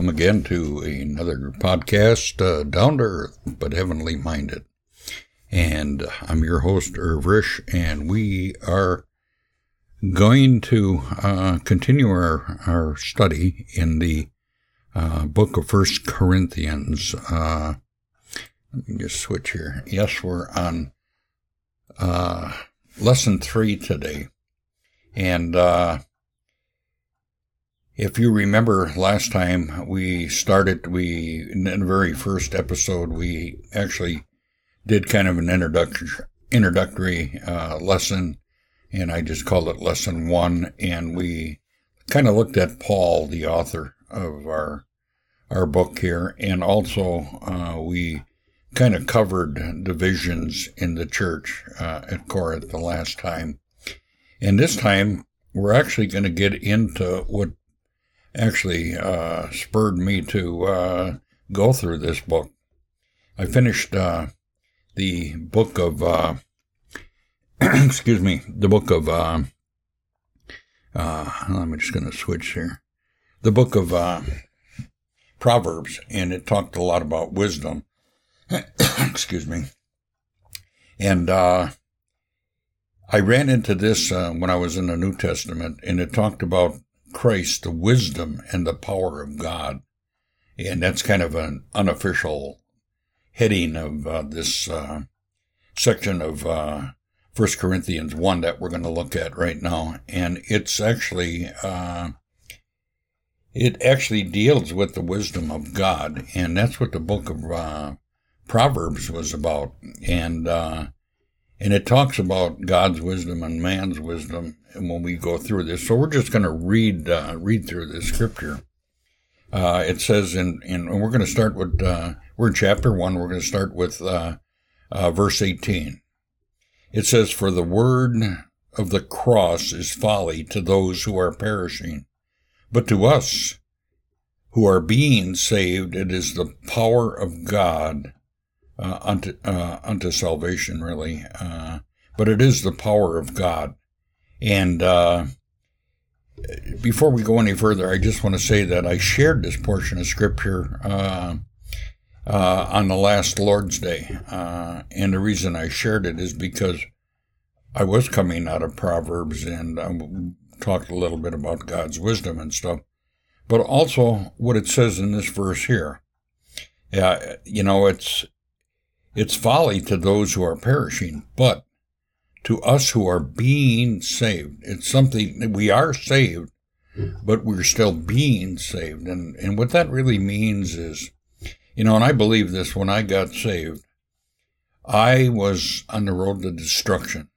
welcome again to another podcast, uh, Down to Earth, but Heavenly Minded. And I'm your host, Irv Risch, and we are going to uh, continue our, our study in the uh, book of First Corinthians. Uh, let me just switch here. Yes, we're on uh, lesson three today. And uh, if you remember last time we started, we, in the very first episode, we actually did kind of an introductory, introductory uh, lesson, and I just called it lesson one. And we kind of looked at Paul, the author of our our book here, and also uh, we kind of covered divisions in the church uh, at Corinth the last time. And this time, we're actually going to get into what actually uh, spurred me to uh, go through this book. I finished uh, the book of, uh, excuse me, the book of, uh, uh, I'm just going to switch here. The book of Proverbs, and it talked a lot about wisdom. excuse me. And I ran into this when I was in the New Testament, and it talked about Christ, the wisdom and the power of God. And that's kind of an unofficial heading of uh, this uh, section of uh, 1 Corinthians 1 that we're going to look at right now. And it's actually, uh, it actually deals with the wisdom of God. And that's what the book of uh, Proverbs was about. And, uh, and it talks about God's wisdom and man's wisdom when we go through this. So we're just going to read uh, read through this scripture. Uh, it says in, in and we're going to start with uh, we're in chapter one. We're going to start with uh, uh, verse eighteen. It says, "For the word of the cross is folly to those who are perishing, but to us who are being saved, it is the power of God." Uh, unto unto salvation, really, but it is the power of God and uh, before we go any further, I just want to say that I shared this portion of scripture uh, uh, on the last Lord's Day. Uh, and the reason I shared it is because I was coming out of Proverbs and I talked a little bit about God's wisdom and stuff, but also what it says in this verse here. Yeah, you know, it's it's folly to those who are perishing, but to us who are being saved. It's something that we are saved, but we're still being saved. And, and what that really means is, you know, and I believe this when I got saved, I was on the road to destruction,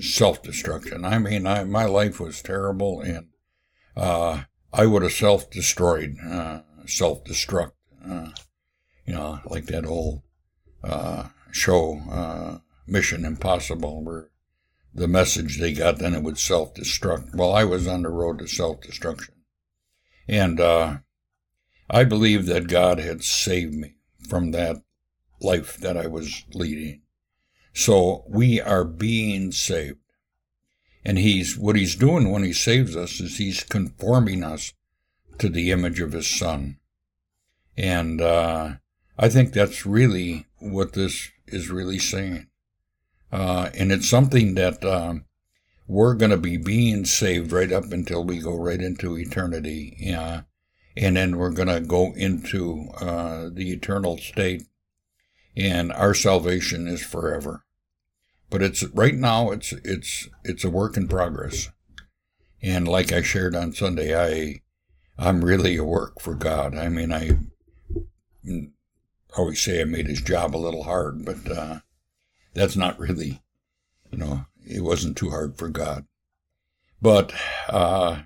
self destruction. I mean, I, my life was terrible and, uh, I would have self destroyed, uh, self destruct, uh, you know, like that old, uh, show, uh, Mission Impossible where the message they got, then it would self destruct. Well, I was on the road to self destruction. And uh, I believe that God had saved me from that life that I was leading. So we are being saved. And he's, what he's doing when he saves us is he's conforming us to the image of his son. And, uh, I think that's really what this is really saying. Uh, and it's something that um, we're going to be being saved right up until we go right into eternity. Uh, and then we're going to go into uh, the eternal state, and our salvation is forever. But it's right now. It's it's it's a work in progress, and like I shared on Sunday, I I'm really a work for God. I mean, I always say I made his job a little hard, but uh, that's not really, you know, it wasn't too hard for God. But, uh,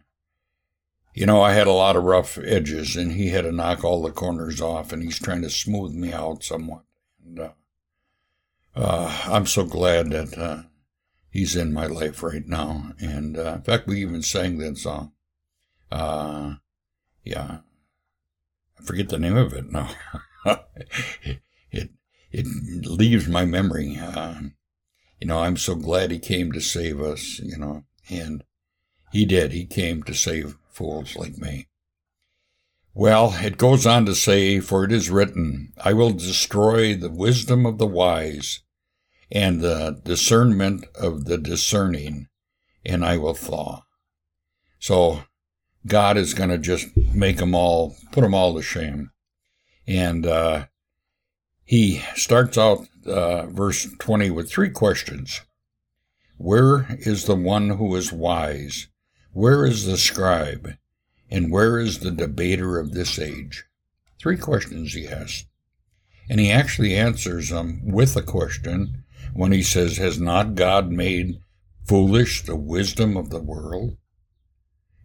you know, I had a lot of rough edges and he had to knock all the corners off and he's trying to smooth me out somewhat. And, uh, uh, I'm so glad that, uh, he's in my life right now. And, uh, in fact, we even sang that song. Uh, yeah. I forget the name of it now. it, it leaves my memory. Uh, you know, I'm so glad he came to save us, you know, and he did. He came to save fools like me. Well, it goes on to say, For it is written, I will destroy the wisdom of the wise and the discernment of the discerning, and I will thaw. So God is going to just make them all, put them all to shame. And uh, he starts out uh, verse 20 with three questions Where is the one who is wise? Where is the scribe? And where is the debater of this age? Three questions he asks. And he actually answers them with a question when he says, Has not God made foolish the wisdom of the world?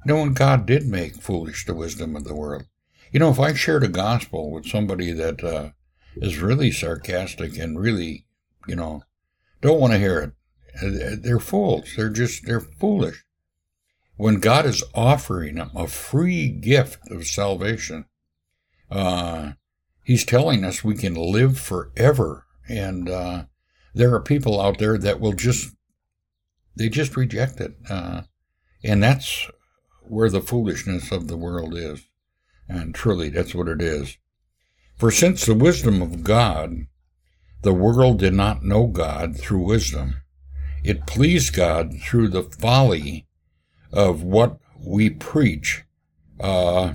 No, and God did make foolish the wisdom of the world. You know, if I shared a gospel with somebody that uh, is really sarcastic and really, you know, don't want to hear it, uh, they're fools. They're just, they're foolish. When God is offering them a free gift of salvation, uh, He's telling us we can live forever. And uh, there are people out there that will just, they just reject it. Uh, and that's where the foolishness of the world is. And truly, that's what it is. For since the wisdom of God, the world did not know God through wisdom, it pleased God through the folly of what we preach uh,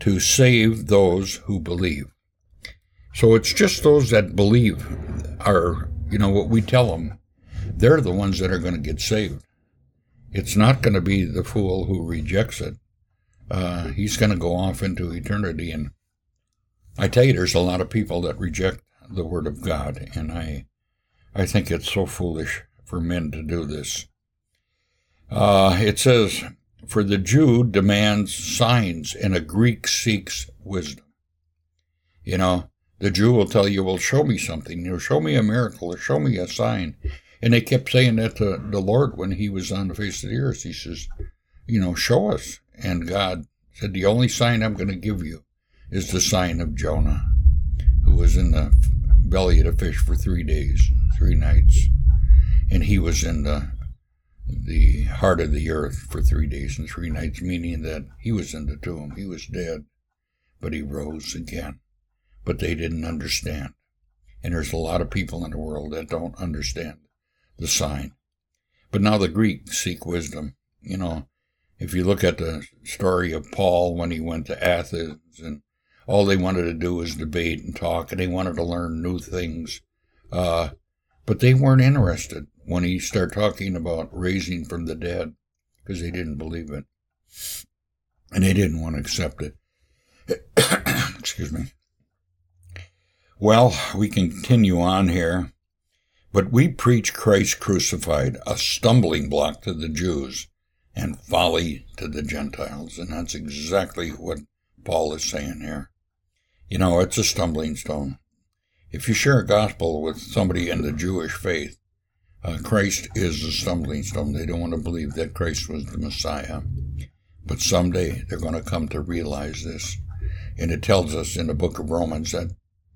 to save those who believe. So it's just those that believe are, you know, what we tell them. They're the ones that are going to get saved. It's not going to be the fool who rejects it. Uh, he's going to go off into eternity. And I tell you, there's a lot of people that reject the Word of God, and I, I think it's so foolish for men to do this. Uh, it says, "For the Jew demands signs, and a Greek seeks wisdom." You know, the Jew will tell you, "Well, show me something. You know, show me a miracle, or show me a sign." And they kept saying that to the Lord when he was on the face of the earth. He says, You know, show us. And God said, The only sign I'm going to give you is the sign of Jonah, who was in the belly of the fish for three days, three nights. And he was in the the heart of the earth for three days and three nights, meaning that he was in the tomb. He was dead, but he rose again. But they didn't understand. And there's a lot of people in the world that don't understand the sign. But now the Greeks seek wisdom. You know, if you look at the story of Paul when he went to Athens and all they wanted to do was debate and talk and they wanted to learn new things. Uh, but they weren't interested when he started talking about raising from the dead because they didn't believe it. And they didn't want to accept it. Excuse me. Well, we continue on here. But we preach Christ crucified, a stumbling block to the Jews and folly to the Gentiles. And that's exactly what Paul is saying here. You know, it's a stumbling stone. If you share a gospel with somebody in the Jewish faith, uh, Christ is a stumbling stone. They don't want to believe that Christ was the Messiah. But someday they're going to come to realize this. And it tells us in the book of Romans that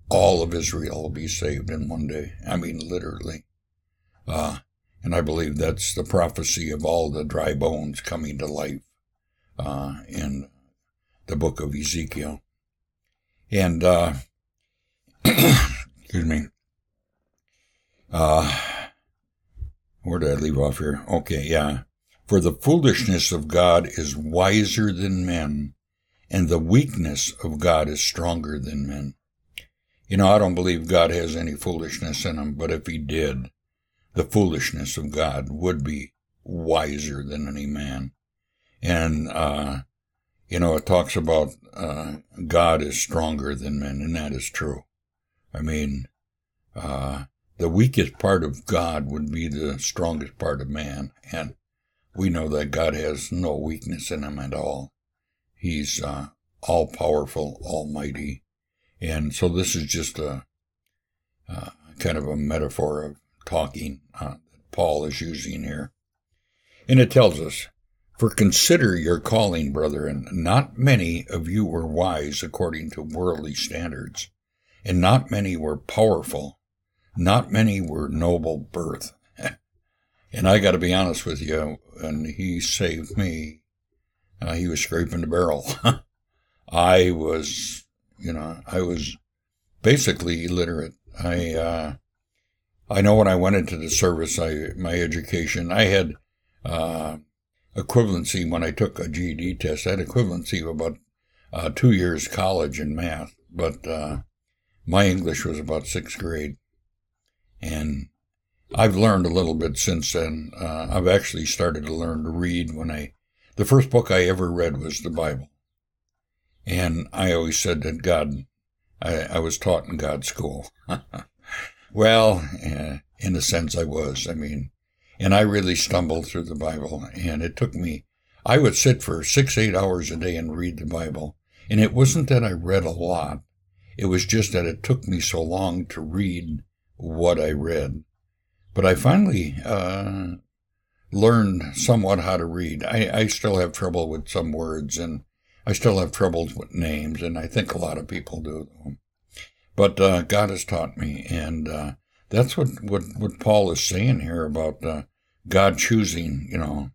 all of Israel will be saved in one day. I mean, literally. Uh, and I believe that's the prophecy of all the dry bones coming to life uh, in the book of Ezekiel. And, uh, excuse me, uh, where did I leave off here? Okay, yeah. For the foolishness of God is wiser than men, and the weakness of God is stronger than men. You know, I don't believe God has any foolishness in him, but if he did, the foolishness of God would be wiser than any man. And, uh, you know, it talks about uh, God is stronger than men, and that is true. I mean, uh, the weakest part of God would be the strongest part of man, and we know that God has no weakness in him at all. He's uh, all powerful, almighty, and so this is just a, uh, kind of a metaphor of talking uh, Paul is using here. And it tells us, For consider your calling, brethren, not many of you were wise according to worldly standards, and not many were powerful, not many were noble birth. and I got to be honest with you, and he saved me. Uh, he was scraping the barrel. I was, you know, I was basically illiterate. I, uh, I know when I went into the service, I, my education, I had, uh, equivalency when I took a GED test. I had equivalency of about, uh, two years college in math, but, uh, my English was about sixth grade. And I've learned a little bit since then. Uh, I've actually started to learn to read when I, the first book I ever read was the Bible. And I always said that God, I, I was taught in God's school. well, uh, in a sense I was. I mean, and I really stumbled through the Bible and it took me, I would sit for six, eight hours a day and read the Bible. And it wasn't that I read a lot. It was just that it took me so long to read what I read. But I finally uh, learned somewhat how to read. I, I still have trouble with some words, and I still have troubles with names, and I think a lot of people do. But uh, God has taught me, and uh, that's what, what, what Paul is saying here about uh, God choosing, you know,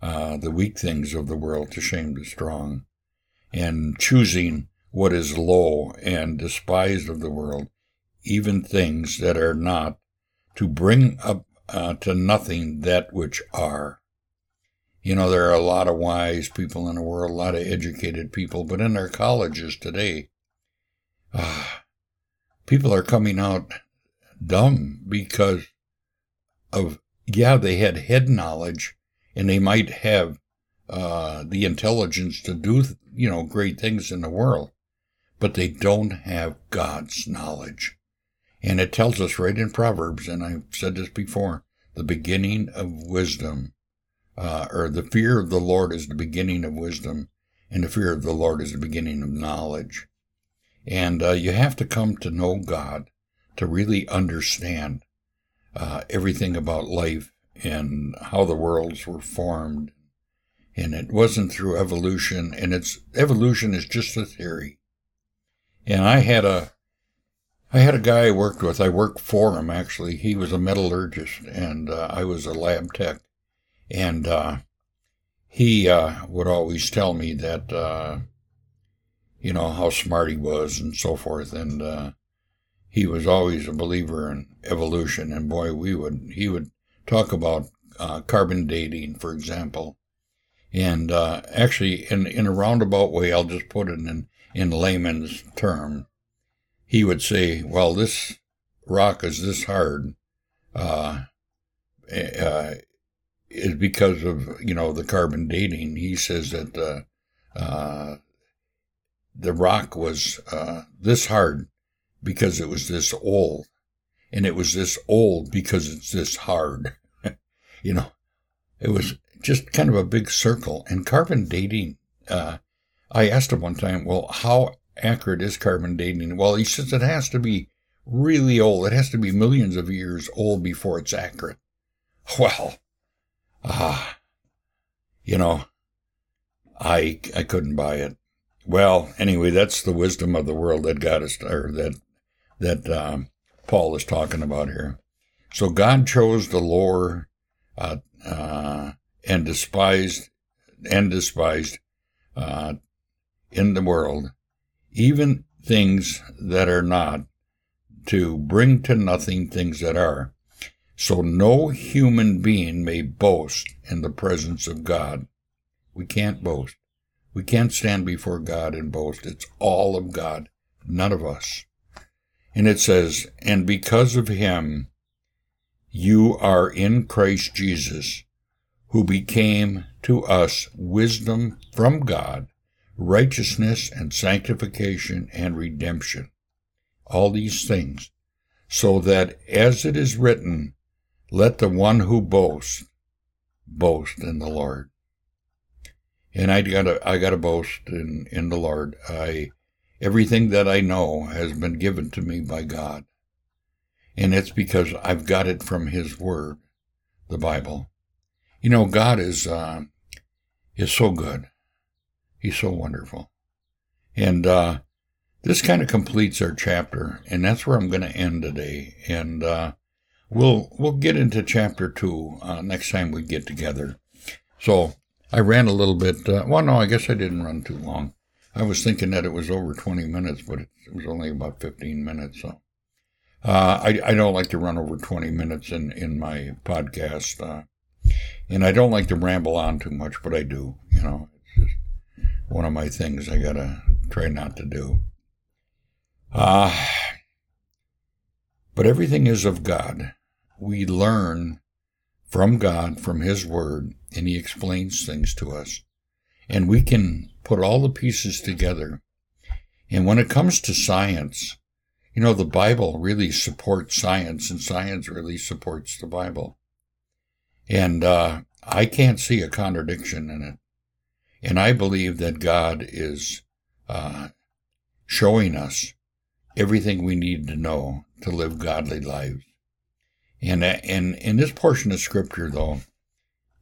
uh, the weak things of the world to shame the strong, and choosing what is low and despised of the world, even things that are not, to bring up uh, to nothing that which are. You know, there are a lot of wise people in the world, a lot of educated people, but in our colleges today, uh, people are coming out dumb because of, yeah, they had head knowledge and they might have uh, the intelligence to do, you know, great things in the world, but they don't have God's knowledge. And it tells us right in Proverbs, and I've said this before, the beginning of wisdom, uh, or the fear of the Lord is the beginning of wisdom, and the fear of the Lord is the beginning of knowledge. And uh, you have to come to know God to really understand uh, everything about life and how the worlds were formed. And it wasn't through evolution, and it's evolution is just a theory. And I had a I had a guy I worked with. I worked for him actually. He was a metallurgist, and uh, I was a lab tech. And uh, he uh, would always tell me that, uh, you know, how smart he was and so forth. And uh, he was always a believer in evolution. And boy, we would he would talk about uh, carbon dating, for example. And actually, in in a roundabout way, I'll just put it in in layman's term he would say, well, this rock is this hard, uh, uh, is because of, you know, the carbon dating. He says that, uh, uh the rock was, uh, this hard because it was this old. And it was this old because it's this hard. you know, it was just kind of a big circle. And carbon dating, uh, I asked him one time, well, how accurate is carbon dating? Well, he says it has to be really old. It has to be millions of years old before it's accurate. Well, ah, you know, I I couldn't buy it. Well, anyway, that's the wisdom of the world that got us, or that that um, Paul is talking about here. So God chose the lower uh, uh, and despised and despised uh, in the world even things that are not, to bring to nothing things that are. So no human being may boast in the presence of God. We can't boast. We can't stand before God and boast. It's all of God, none of us. And it says, and because of him, you are in Christ Jesus, who became to us wisdom from God righteousness and sanctification and redemption. All these things, so that as it is written, let the one who boasts boast in the Lord. And I gotta, I gotta boast in, in the Lord. I, everything that I know has been given to me by God. And it's because I've got it from His Word, the Bible. You know, God is, uh, is so good. He's so wonderful. And uh, this kind of completes our chapter, and that's where I'm going to end today. And uh, we'll we'll get into chapter two uh, next time we get together. So I ran a little bit. Uh, well, no, I guess I didn't run too long. I was thinking that it was over 20 minutes, but it was only about 15 minutes. So uh, I, I don't like to run over 20 minutes in, in my podcast. Uh, and I don't like to ramble on too much, but I do. You know, it's just one of my things I got to try not to do. Uh, but everything is of God. We learn from God, from His Word, and He explains things to us. And we can put all the pieces together. And when it comes to science, you know, the Bible really supports science, and science really supports the Bible. And uh, I can't see a contradiction in it. And I believe that God is uh, showing us everything we need to know to live godly lives. And, uh, and in this portion of Scripture, though,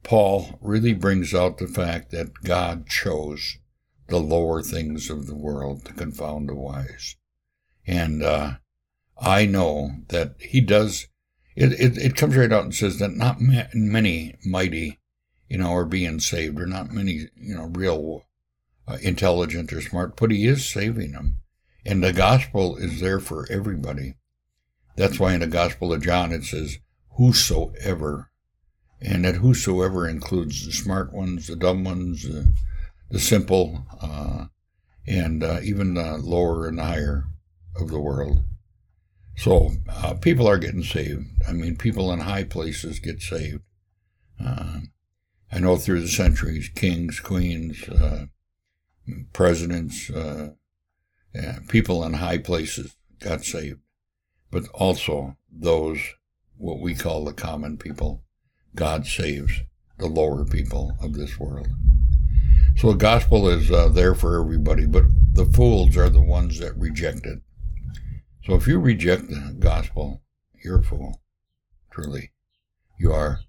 Paul really brings out the fact that God chose the lower things of the world to confound the wise. And uh, I know that he does. It, it, it comes right out and says that not ma- many mighty, you know, are being saved, or not many, you know, real uh, intelligent or smart, but he is saving them. And the gospel is there for everybody. That's why in the Gospel of John it says, whosoever. And that whosoever includes the smart ones, the dumb ones, uh, the simple, uh, and uh, even the lower and higher of the world. So uh, people are getting saved. I mean, people in high places get saved. Uh, I know through the centuries, kings, queens, uh, presidents, uh, yeah, people in high places got saved. But also those, what we call the common people, God saves the lower people of this world. So the gospel is uh, there for everybody, but the fools are the ones that reject it. So if you reject the gospel, you're a fool. Truly. You are.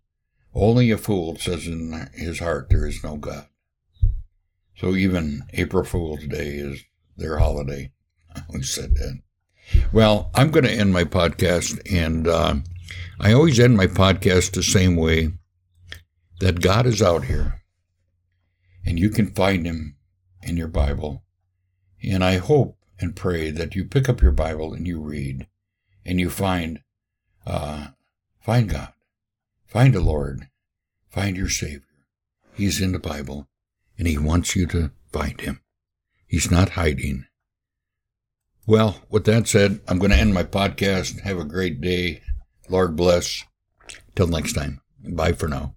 Only a fool says in his heart there is no God. So even April Fool's Day is their holiday. I said that. Well, I'm going to end my podcast, and uh, I always end my podcast the same way that God is out here, and you can find him in your Bible. And I hope and pray that you pick up your Bible and you read and you find uh, find God, find the Lord, find your Savior. He's in the Bible and he wants you to find him. He's not hiding. Well, with that said, I'm going to end my podcast. Have a great day. Lord bless. Till next time. Bye for now.